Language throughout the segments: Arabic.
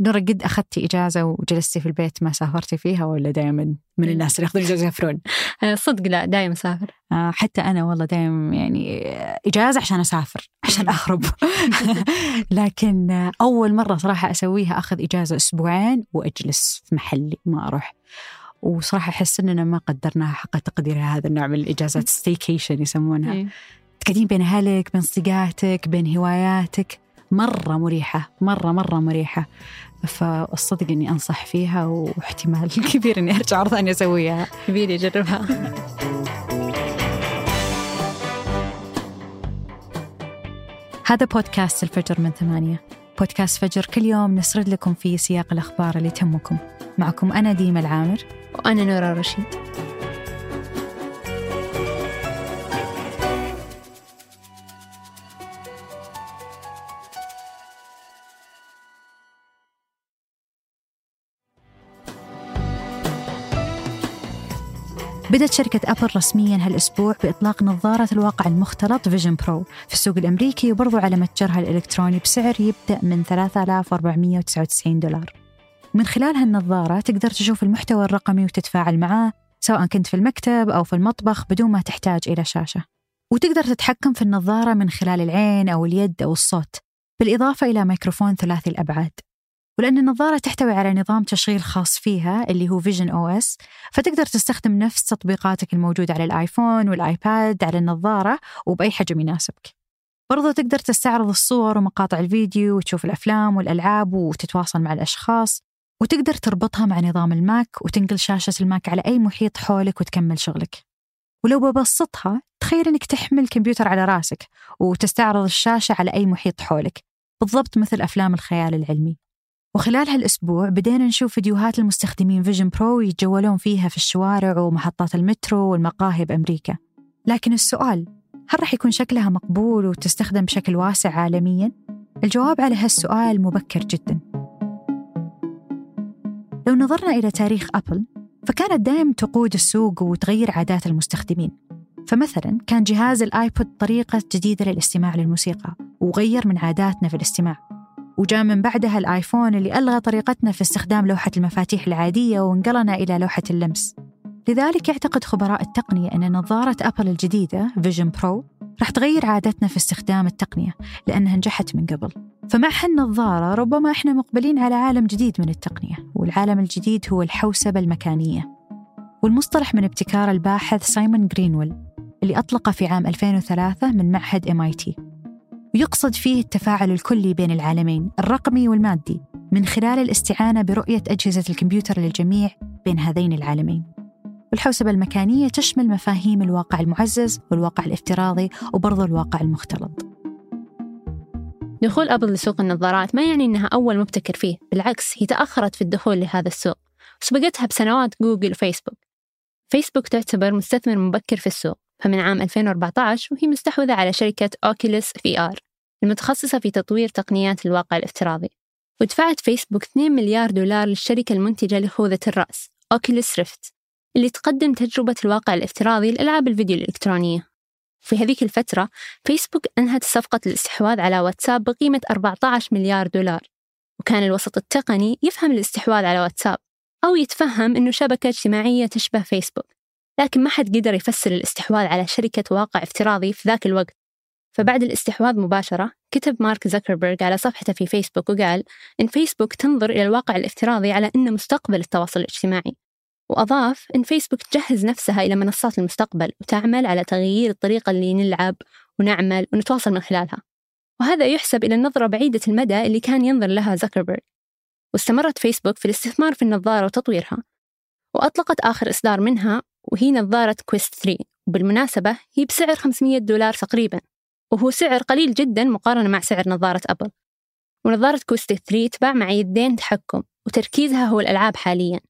نورا قد أخذتي إجازة وجلستي في البيت ما سافرتي فيها ولا دائما من الناس اللي ياخذون إجازة يسافرون؟ صدق لا دائما أسافر. آه حتى أنا والله دائما يعني إجازة عشان أسافر عشان أهرب. لكن أول مرة صراحة أسويها أخذ إجازة أسبوعين وأجلس في محلي ما أروح. وصراحة أحس إننا ما قدرناها حق تقديرها هذا النوع من الإجازات ستيكيشن يسمونها. تقعدين بين أهلك بين صديقاتك بين هواياتك. مرة مريحة مرة مرة مريحة. فالصدق إني أنصح فيها واحتمال كبير إني أرجع مرة ثانية أسويها. كبير أجربها هذا بودكاست الفجر من ثمانية. بودكاست فجر كل يوم نسرد لكم فيه سياق الأخبار اللي تهمكم. معكم أنا ديما العامر. وأنا نورا رشيد. بدأت شركة أبل رسميا هالأسبوع بإطلاق نظارة الواقع المختلط Vision Pro في السوق الأمريكي وبرضو على متجرها الإلكتروني بسعر يبدأ من 3499 دولار. من خلال هالنظارة تقدر تشوف المحتوى الرقمي وتتفاعل معاه سواء كنت في المكتب أو في المطبخ بدون ما تحتاج إلى شاشة. وتقدر تتحكم في النظارة من خلال العين أو اليد أو الصوت بالإضافة إلى ميكروفون ثلاثي الأبعاد. ولأن النظارة تحتوي على نظام تشغيل خاص فيها اللي هو visionOS فتقدر تستخدم نفس تطبيقاتك الموجودة على الآيفون والآيباد على النظارة وبأي حجم يناسبك. برضو تقدر تستعرض الصور ومقاطع الفيديو وتشوف الأفلام والألعاب وتتواصل مع الأشخاص. وتقدر تربطها مع نظام الماك وتنقل شاشة الماك على أي محيط حولك وتكمل شغلك. ولو ببسطها تخيل إنك تحمل كمبيوتر على راسك وتستعرض الشاشة على أي محيط حولك. بالضبط مثل أفلام الخيال العلمي. وخلال هالأسبوع بدينا نشوف فيديوهات المستخدمين Vision Pro يتجولون فيها في الشوارع ومحطات المترو والمقاهي بأمريكا. لكن السؤال هل راح يكون شكلها مقبول وتستخدم بشكل واسع عالميا؟ الجواب على هالسؤال مبكر جدا. لو نظرنا إلى تاريخ أبل فكانت دائما تقود السوق وتغير عادات المستخدمين. فمثلا كان جهاز ال iPod طريقة جديدة للاستماع للموسيقى وغير من عاداتنا في الاستماع. وجاء من بعدها الآيفون اللي ألغى طريقتنا في استخدام لوحة المفاتيح العادية وانقلنا إلى لوحة اللمس. لذلك يعتقد خبراء التقنية أن نظارة أبل الجديدة Vision Pro راح تغير عادتنا في استخدام التقنية لأنها نجحت من قبل. فمع هالنظارة ربما إحنا مقبلين على عالم جديد من التقنية والعالم الجديد هو الحوسبة المكانية. والمصطلح من ابتكار الباحث سايمون جرينويل اللي أطلقه في عام 2003 من معهد MIT ويقصد فيه التفاعل الكلي بين العالمين الرقمي والمادي من خلال الاستعانة برؤية أجهزة الكمبيوتر للجميع بين هذين العالمين. والحوسبة المكانية تشمل مفاهيم الواقع المعزز والواقع الافتراضي وبرضو الواقع المختلط. دخول أبل لسوق النظارات ما يعني أنها أول مبتكر فيه بالعكس هي تأخرت في الدخول لهذا السوق. وسبقتها بسنوات جوجل وفيسبوك. فيسبوك تعتبر مستثمر مبكر في السوق فمن عام 2014 وهي مستحوذة على شركة Oculus VR المتخصصة في تطوير تقنيات الواقع الافتراضي. ودفعت فيسبوك 2 مليار دولار للشركة المنتجة لخوذة الرأس Oculus Rift اللي تقدم تجربة الواقع الافتراضي لألعاب الفيديو الإلكترونية. في هذيك الفترة فيسبوك أنهت صفقة الاستحواذ على واتساب بقيمة 14 مليار دولار وكان الوسط التقني يفهم الاستحواذ على واتساب. أو يتفهم أنه شبكة اجتماعية تشبه فيسبوك لكن ما حد قدر يفسر الاستحواذ على شركة واقع افتراضي في ذاك الوقت. فبعد الاستحواذ مباشرة كتب مارك زكربرج على صفحته في فيسبوك وقال إن فيسبوك تنظر إلى الواقع الافتراضي على أنه مستقبل التواصل الاجتماعي. وأضاف أن فيسبوك تجهز نفسها إلى منصات المستقبل وتعمل على تغيير الطريقة اللي نلعب ونعمل ونتواصل من خلالها. وهذا يحسب إلى النظرة بعيدة المدى اللي كان ينظر لها زكربرج واستمرت فيسبوك في الاستثمار في النظارة وتطويرها وأطلقت آخر إصدار منها وهي نظارة Quest 3 وبالمناسبة هي بسعر 500 دولار تقريبا وهو سعر قليل جدا مقارنة مع سعر نظارة أبل. ونظارة Quest 3 تباع مع يدين تحكم وتركيزها هو الألعاب حاليا.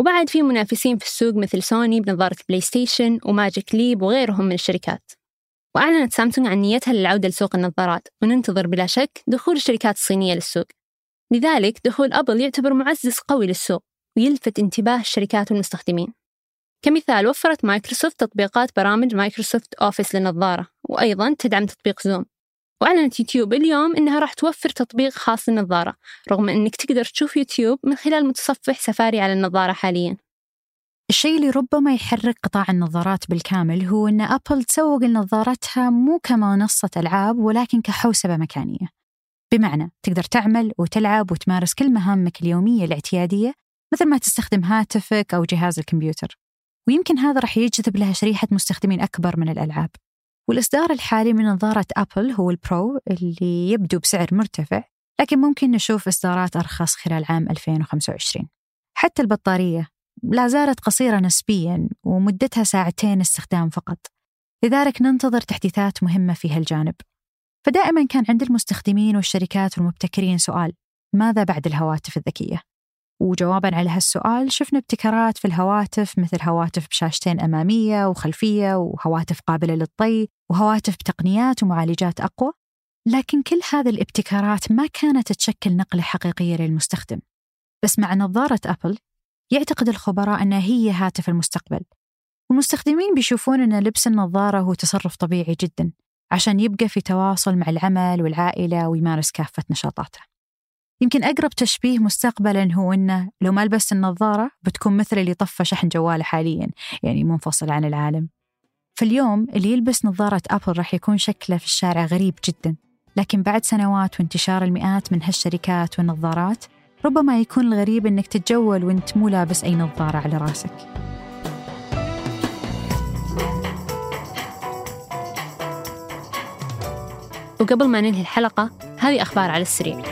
وبعد في منافسين في السوق مثل سوني بنظارة PlayStation و Magic Leap وغيرهم من الشركات. وأعلنت سامسونج عن نيتها للعودة لسوق النظارات وننتظر بلا شك دخول الشركات الصينية للسوق. لذلك دخول أبل يعتبر معزز قوي للسوق ويلفت انتباه الشركات والمستخدمين كمثال وفرت مايكروسوفت تطبيقات برامج Microsoft Office للنظارة وأيضا تدعم تطبيق Zoom. وأعلنت يوتيوب اليوم إنها راح توفر تطبيق خاص للنظارة رغم إنك تقدر تشوف يوتيوب من خلال متصفح سفاري على النظارة حالياً. الشيء اللي ربما يحرك قطاع النظارات بالكامل هو أن أبل تسوق لنظارتها مو كمنصة ألعاب ولكن كحوسبة مكانية. بمعنى تقدر تعمل وتلعب وتمارس كل مهامك اليومية الاعتيادية مثل ما تستخدم هاتفك أو جهاز الكمبيوتر. ويمكن هذا راح يجذب لها شريحة مستخدمين أكبر من الألعاب. والإصدار الحالي من نظارة أبل هو البرو اللي يبدو بسعر مرتفع لكن ممكن نشوف إصدارات أرخص خلال عام 2025 حتى البطارية لا زالت قصيرة نسبيا ومدتها ساعتين استخدام فقط. لذلك ننتظر تحديثات مهمة في هالجانب. فدائما كان عند المستخدمين والشركات والمبتكرين سؤال ماذا بعد الهواتف الذكية؟ وجوابا على هالسؤال شفنا ابتكارات في الهواتف مثل هواتف بشاشتين أمامية وخلفية وهواتف قابلة للطي وهواتف بتقنيات ومعالجات أقوى. لكن كل هذه الابتكارات ما كانت تشكل نقلة حقيقية للمستخدم. بس مع نظارة أبل يعتقد الخبراء أنها هي هاتف المستقبل. والمستخدمين بيشوفون أن لبس النظارة هو تصرف طبيعي جدا. عشان يبقى في تواصل مع العمل والعائلة ويمارس كافة نشاطاته. يمكن أقرب تشبيه مستقبلا هو أنه لو ما لبست النظارة بتكون مثل اللي طفى شحن جواله حاليا يعني منفصل عن العالم. فاليوم اللي يلبس نظارة أبل راح يكون شكله في الشارع غريب جدا لكن بعد سنوات وانتشار المئات من هالشركات والنظارات ربما يكون الغريب إنك تتجول وإنت مو لابس أي نظارة على راسك. وقبل ما ننهي الحلقة هذه أخبار على السريع.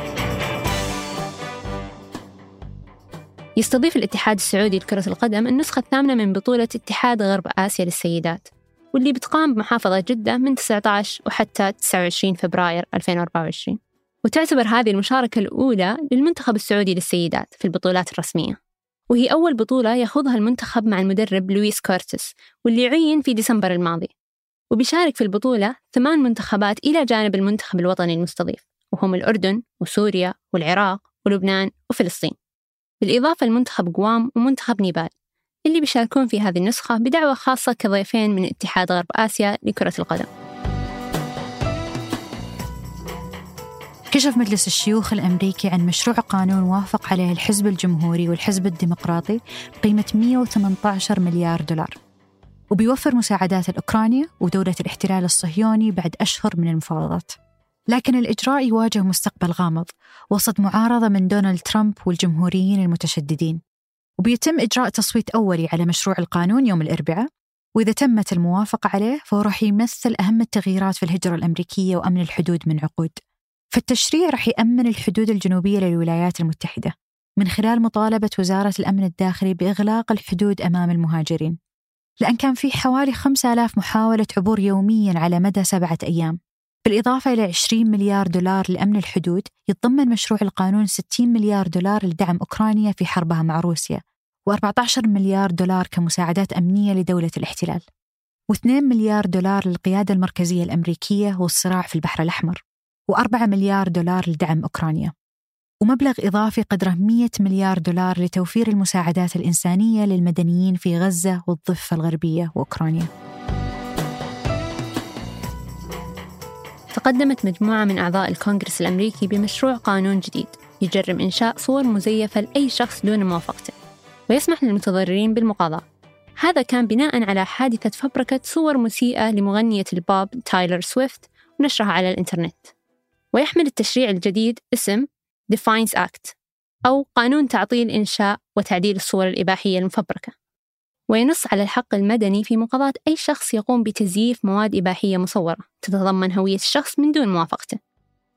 يستضيف الاتحاد السعودي لكرة القدم النسخة الثامنة من بطولة اتحاد غرب آسيا للسيدات واللي بتقام بمحافظة جدة من 19 وحتى 29 فبراير 2024 وتعتبر هذه المشاركة الأولى للمنتخب السعودي للسيدات في البطولات الرسمية. وهي أول بطولة يخوضها المنتخب مع المدرب لويس كورتس واللي عين في ديسمبر الماضي. وبيشارك في البطولة ثمان منتخبات إلى جانب المنتخب الوطني المستضيف وهم الأردن وسوريا والعراق ولبنان وفلسطين. بالإضافة لمنتخب قوام ومنتخب نيبال اللي بيشاركون في هذه النسخة بدعوة خاصة كضيفين من اتحاد غرب آسيا لكرة القدم. كشف مجلس الشيوخ الأمريكي عن مشروع قانون وافق عليه الحزب الجمهوري والحزب الديمقراطي بقيمة 118 مليار دولار. وبيوفر مساعدات لأوكرانيا ودولة الاحتلال الصهيوني بعد أشهر من المفاوضات. لكن الإجراء يواجه مستقبل غامض وسط معارضة من دونالد ترامب والجمهوريين المتشددين. وبيتم إجراء تصويت أولي على مشروع القانون يوم الأربعاء وإذا تمت الموافقة عليه فهو راح يمثل أهم التغييرات في الهجرة الأمريكية وأمن الحدود من عقود. فالتشريع رح يأمن الحدود الجنوبية للولايات المتحدة من خلال مطالبة وزارة الأمن الداخلي بإغلاق الحدود أمام المهاجرين. لأن كان في حوالي 5000 محاولة عبور يوميا على مدى سبعة أيام. بالإضافة إلى 20 مليار دولار لأمن الحدود يتضمن مشروع القانون 60 مليار دولار لدعم أوكرانيا في حربها مع روسيا و14 مليار دولار كمساعدات أمنية لدولة الاحتلال و2 مليار دولار للقيادة المركزية الأمريكية والصراع في البحر الأحمر و4 مليار دولار لدعم أوكرانيا. ومبلغ إضافي قدره 100 مليار دولار لتوفير المساعدات الإنسانية للمدنيين في غزة والضفة الغربية وأوكرانيا. تقدمت مجموعة من أعضاء الكونغرس الأمريكي بمشروع قانون جديد يجرم إنشاء صور مزيفة لأي شخص دون موافقته ويسمح للمتضررين بالمقاضاة. هذا كان بناء على حادثة فبركة صور مسيئة لمغنية البوب تايلر سويفت ونشرها على الإنترنت. ويحمل التشريع الجديد اسم Defines Act أو قانون تعطيل إنشاء وتعديل الصور الإباحية المفبركة. وينص على الحق المدني في مقاضاة أي شخص يقوم بتزييف مواد إباحية مصورة تتضمن هوية الشخص من دون موافقته.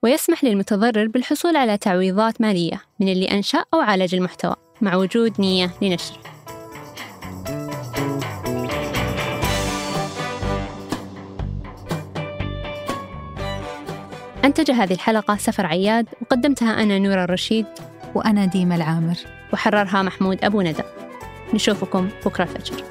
ويسمح للمتضرر بالحصول على تعويضات مالية من اللي أنشأ أو عالج المحتوى مع وجود نية لنشره. أنتج هذه الحلقة سفر عياد وقدمتها أنا نورة الرشيد. وأنا ديما العامر. وحررها محمود أبو ندى. نشوفكم بكرة الفجر.